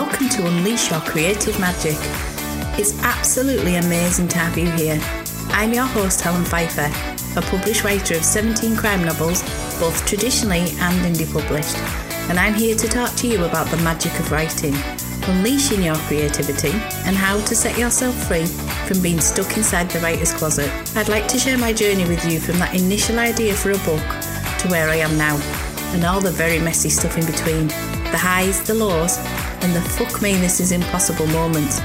welcome to Unleash Your Creative Magic. It's absolutely amazing to have you here. I'm your host, Helen Phifer, a published writer of 17 crime novels, both traditionally and indie published, and I'm here to talk to you about the magic of writing, unleashing your creativity, and how to set yourself free from being stuck inside the writer's closet. I'd like to share my journey with you from that initial idea for a book to where I am now, and all the very messy stuff in between the highs, the lows, and the fuck me, this is impossible moments.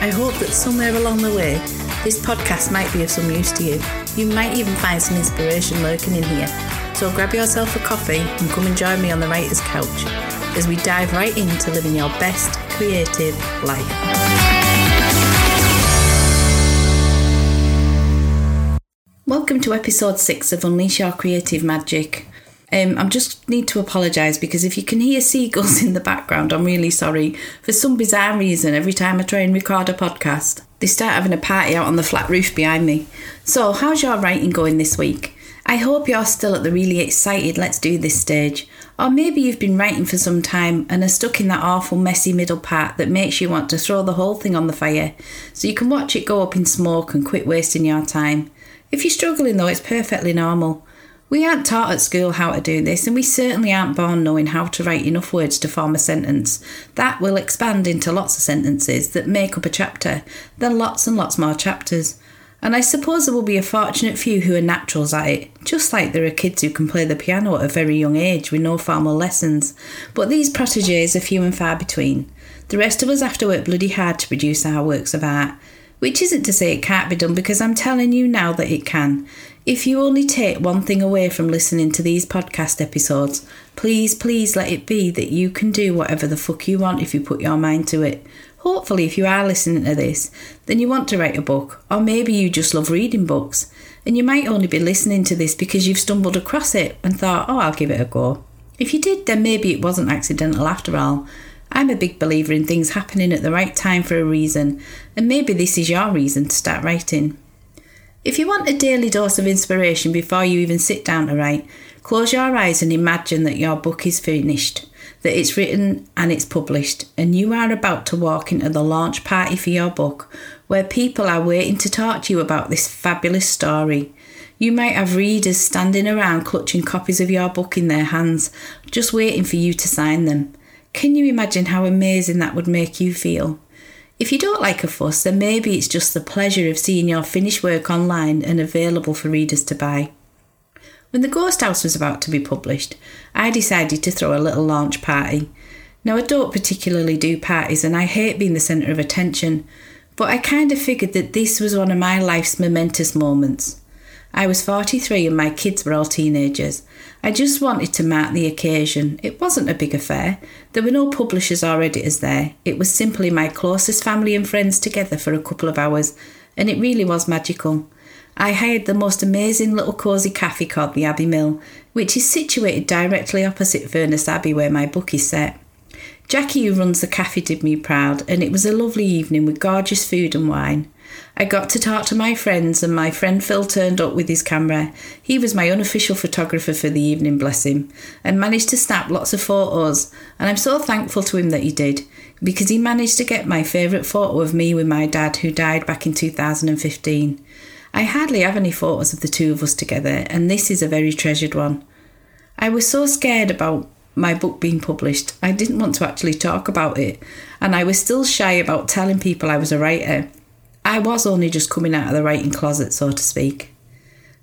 I hope that somewhere along the way, this podcast might be of some use to you. You might even find some inspiration lurking in here. So grab yourself a coffee and come and join me on the writer's couch as we dive right into living your best creative life. Welcome to episode 6 of Unleash Your Creative Magic. Um, I just need to apologise because if you can hear seagulls in the background, I'm really sorry. For some bizarre reason, every time I try and record a podcast, they start having a party out on the flat roof behind me. So, how's your writing going this week? I hope you're still at the really excited let's do this stage. Or maybe you've been writing for some time and are stuck in that awful messy middle part that makes you want to throw the whole thing on the fire so you can watch it go up in smoke and quit wasting your time. If you're struggling though, it's perfectly normal. We aren't taught at school how to do this, and we certainly aren't born knowing how to write enough words to form a sentence. That will expand into lots of sentences that make up a chapter, then lots and lots more chapters. And I suppose there will be a fortunate few who are naturals at it, just like there are kids who can play the piano at a very young age with no formal lessons. But these proteges are few and far between. The rest of us have to work bloody hard to produce our works of art. Which isn't to say it can't be done, because I'm telling you now that it can. If you only take one thing away from listening to these podcast episodes, please, please let it be that you can do whatever the fuck you want if you put your mind to it. Hopefully, if you are listening to this, then you want to write a book, or maybe you just love reading books, and you might only be listening to this because you've stumbled across it and thought, oh, I'll give it a go. If you did, then maybe it wasn't accidental after all. I'm a big believer in things happening at the right time for a reason, and maybe this is your reason to start writing. If you want a daily dose of inspiration before you even sit down to write, close your eyes and imagine that your book is finished, that it's written and it's published, and you are about to walk into the launch party for your book, where people are waiting to talk to you about this fabulous story. You might have readers standing around clutching copies of your book in their hands, just waiting for you to sign them. Can you imagine how amazing that would make you feel? If you don't like a fuss, then maybe it's just the pleasure of seeing your finished work online and available for readers to buy. When The Ghost House was about to be published, I decided to throw a little launch party. Now, I don't particularly do parties and I hate being the centre of attention, but I kind of figured that this was one of my life's momentous moments. I was 43 and my kids were all teenagers. I just wanted to mark the occasion. It wasn't a big affair. There were no publishers or editors there. It was simply my closest family and friends together for a couple of hours, and it really was magical. I hired the most amazing little cosy cafe called the Abbey Mill, which is situated directly opposite Furness Abbey where my book is set. Jackie, who runs the cafe, did me proud, and it was a lovely evening with gorgeous food and wine. I got to talk to my friends, and my friend Phil turned up with his camera. He was my unofficial photographer for the evening, bless him, and managed to snap lots of photos. And I'm so thankful to him that he did, because he managed to get my favourite photo of me with my dad, who died back in 2015. I hardly have any photos of the two of us together, and this is a very treasured one. I was so scared about my book being published, I didn't want to actually talk about it, and I was still shy about telling people I was a writer. I was only just coming out of the writing closet, so to speak.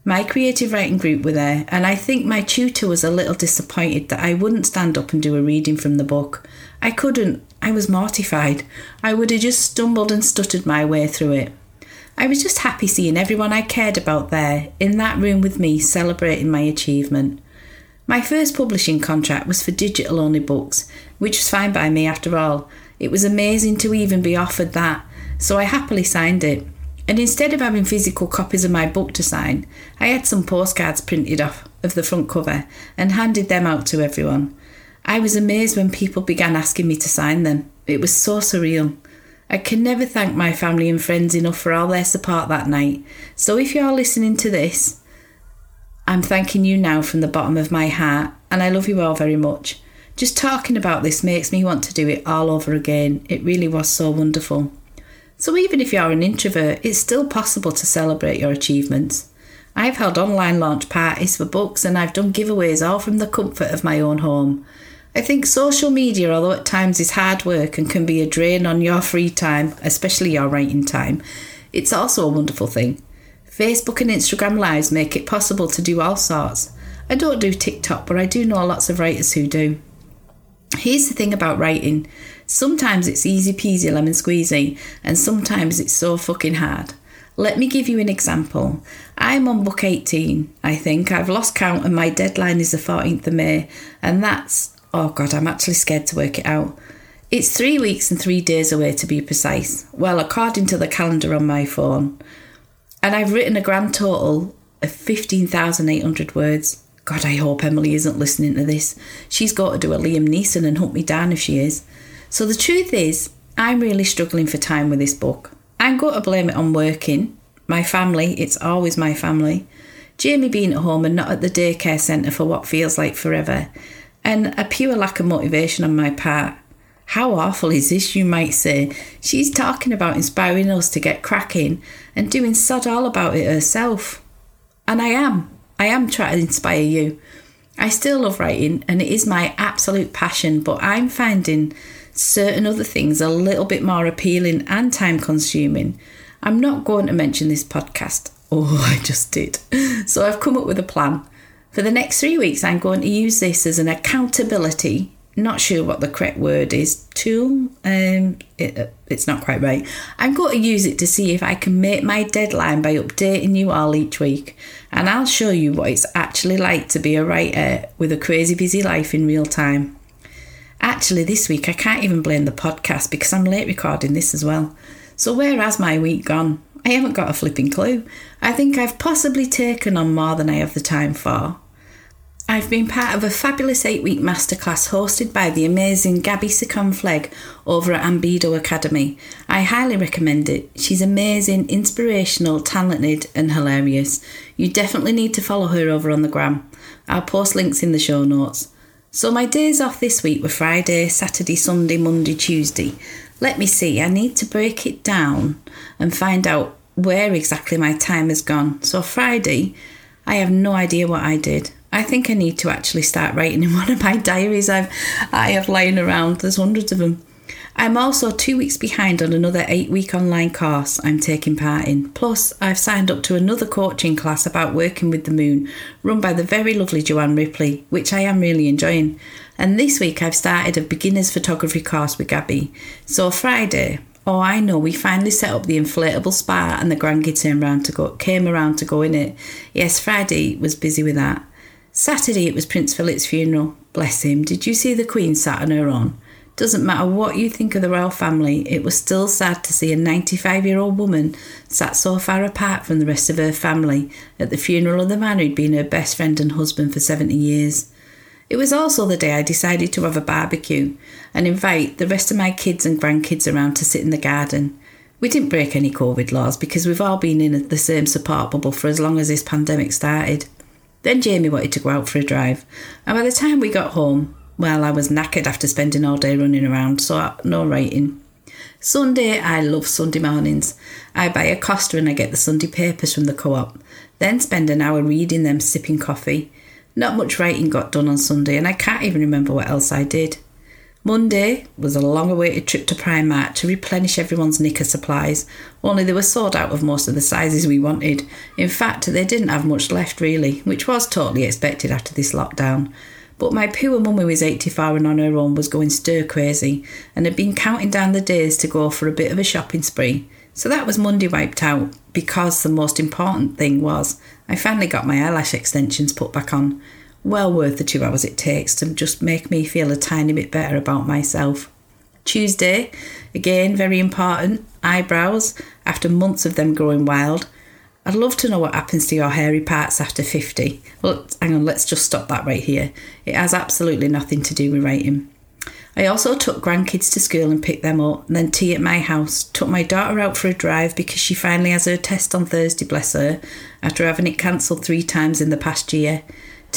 My creative writing group were there, and I think my tutor was a little disappointed that I wouldn't stand up and do a reading from the book. I couldn't, I was mortified. I would have just stumbled and stuttered my way through it. I was just happy seeing everyone I cared about there, in that room with me, celebrating my achievement. My first publishing contract was for digital only books, which was fine by me after all. It was amazing to even be offered that, so I happily signed it. And instead of having physical copies of my book to sign, I had some postcards printed off of the front cover and handed them out to everyone. I was amazed when people began asking me to sign them. It was so surreal. I can never thank my family and friends enough for all their support that night. So if you're listening to this, I'm thanking you now from the bottom of my heart, and I love you all very much. Just talking about this makes me want to do it all over again. It really was so wonderful. So, even if you're an introvert, it's still possible to celebrate your achievements. I've held online launch parties for books and I've done giveaways all from the comfort of my own home. I think social media, although at times is hard work and can be a drain on your free time, especially your writing time, it's also a wonderful thing. Facebook and Instagram Lives make it possible to do all sorts. I don't do TikTok, but I do know lots of writers who do. Here's the thing about writing sometimes it's easy peasy lemon squeezy, and sometimes it's so fucking hard. Let me give you an example. I'm on book 18, I think. I've lost count, and my deadline is the 14th of May, and that's oh god, I'm actually scared to work it out. It's three weeks and three days away to be precise. Well, according to the calendar on my phone. And I've written a grand total of 15,800 words. God, I hope Emily isn't listening to this. She's got to do a Liam Neeson and hunt me down if she is. So the truth is, I'm really struggling for time with this book. I'm going to blame it on working, my family, it's always my family, Jamie being at home and not at the daycare centre for what feels like forever, and a pure lack of motivation on my part. How awful is this, you might say? She's talking about inspiring us to get cracking and doing sod all about it herself. And I am. I am trying to inspire you. I still love writing and it is my absolute passion, but I'm finding certain other things a little bit more appealing and time consuming. I'm not going to mention this podcast. Oh, I just did. So I've come up with a plan. For the next three weeks, I'm going to use this as an accountability not sure what the correct word is tool um it, it's not quite right. I'm going to use it to see if i can make my deadline by updating you all each week. And i'll show you what it's actually like to be a writer with a crazy busy life in real time. Actually this week i can't even blame the podcast because i'm late recording this as well. So where has my week gone? I haven't got a flipping clue. I think i've possibly taken on more than i have the time for I've been part of a fabulous eight week masterclass hosted by the amazing Gabby Secon over at Ambido Academy. I highly recommend it. She's amazing, inspirational, talented, and hilarious. You definitely need to follow her over on the gram. I'll post links in the show notes. So, my days off this week were Friday, Saturday, Sunday, Monday, Tuesday. Let me see, I need to break it down and find out where exactly my time has gone. So, Friday, I have no idea what I did. I think I need to actually start writing in one of my diaries I've I have lying around. There's hundreds of them. I'm also two weeks behind on another eight week online course I'm taking part in. Plus, I've signed up to another coaching class about working with the moon, run by the very lovely Joanne Ripley, which I am really enjoying. And this week I've started a beginner's photography course with Gabby. So Friday, oh I know, we finally set up the inflatable spa and the grandkids came around to go came around to go in it. Yes, Friday was busy with that. Saturday it was Prince Philip's funeral. Bless him. Did you see the Queen sat on her own? Doesn't matter what you think of the royal family, it was still sad to see a 95 year old woman sat so far apart from the rest of her family at the funeral of the man who'd been her best friend and husband for 70 years. It was also the day I decided to have a barbecue and invite the rest of my kids and grandkids around to sit in the garden. We didn't break any COVID laws because we've all been in the same support bubble for as long as this pandemic started. Then Jamie wanted to go out for a drive, and by the time we got home, well, I was knackered after spending all day running around, so no writing. Sunday, I love Sunday mornings. I buy a Costa and I get the Sunday papers from the co op, then spend an hour reading them, sipping coffee. Not much writing got done on Sunday, and I can't even remember what else I did. Monday was a long awaited trip to Primark to replenish everyone's knicker supplies, only they were sold out of most of the sizes we wanted. In fact, they didn't have much left really, which was totally expected after this lockdown. But my poor mummy was 84 and on her own was going stir crazy and had been counting down the days to go for a bit of a shopping spree. So that was Monday wiped out because the most important thing was I finally got my eyelash extensions put back on well worth the two hours it takes to just make me feel a tiny bit better about myself. Tuesday, again, very important, eyebrows, after months of them growing wild. I'd love to know what happens to your hairy parts after 50. Well, hang on, let's just stop that right here. It has absolutely nothing to do with writing. I also took grandkids to school and picked them up, and then tea at my house. Took my daughter out for a drive because she finally has her test on Thursday, bless her, after having it cancelled three times in the past year.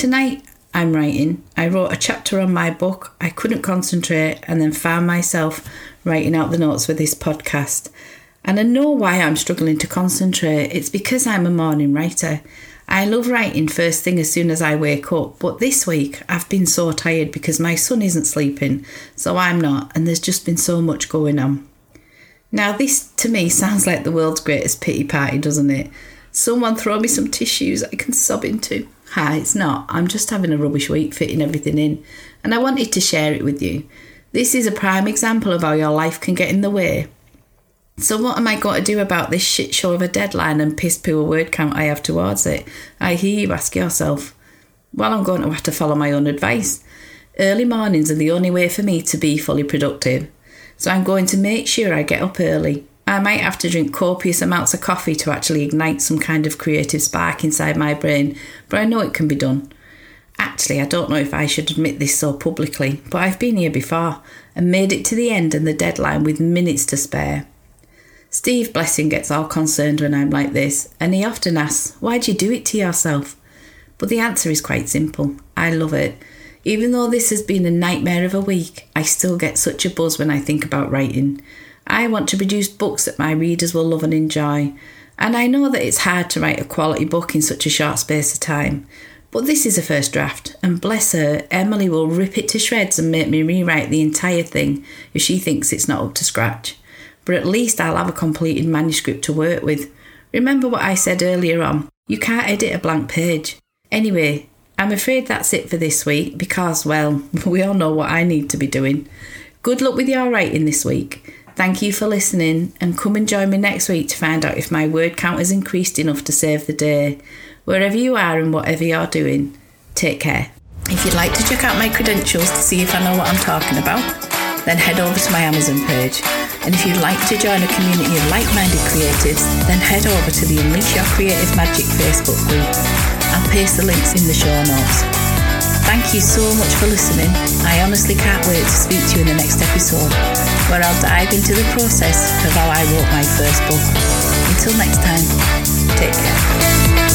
Tonight, I'm writing. I wrote a chapter on my book. I couldn't concentrate and then found myself writing out the notes for this podcast. And I know why I'm struggling to concentrate. It's because I'm a morning writer. I love writing first thing as soon as I wake up, but this week I've been so tired because my son isn't sleeping, so I'm not, and there's just been so much going on. Now, this to me sounds like the world's greatest pity party, doesn't it? Someone throw me some tissues I can sob into. Hi, it's not. I'm just having a rubbish week fitting everything in, and I wanted to share it with you. This is a prime example of how your life can get in the way. So, what am I going to do about this shit show of a deadline and piss poor word count I have towards it? I hear you ask yourself. Well, I'm going to have to follow my own advice. Early mornings are the only way for me to be fully productive. So, I'm going to make sure I get up early. I might have to drink copious amounts of coffee to actually ignite some kind of creative spark inside my brain, but I know it can be done. Actually, I don't know if I should admit this so publicly, but I've been here before and made it to the end and the deadline with minutes to spare. Steve Blessing gets all concerned when I'm like this, and he often asks, Why'd you do it to yourself? But the answer is quite simple I love it. Even though this has been a nightmare of a week, I still get such a buzz when I think about writing. I want to produce books that my readers will love and enjoy. And I know that it's hard to write a quality book in such a short space of time. But this is a first draft, and bless her, Emily will rip it to shreds and make me rewrite the entire thing if she thinks it's not up to scratch. But at least I'll have a completed manuscript to work with. Remember what I said earlier on you can't edit a blank page. Anyway, I'm afraid that's it for this week because, well, we all know what I need to be doing. Good luck with your writing this week. Thank you for listening and come and join me next week to find out if my word count has increased enough to save the day. Wherever you are and whatever you're doing, take care. If you'd like to check out my credentials to see if I know what I'm talking about, then head over to my Amazon page. And if you'd like to join a community of like minded creatives, then head over to the Unleash Your Creative Magic Facebook group. I'll paste the links in the show notes. Thank you so much for listening. I honestly can't wait to speak to you in the next episode, where I'll dive into the process of how I wrote my first book. Until next time, take care.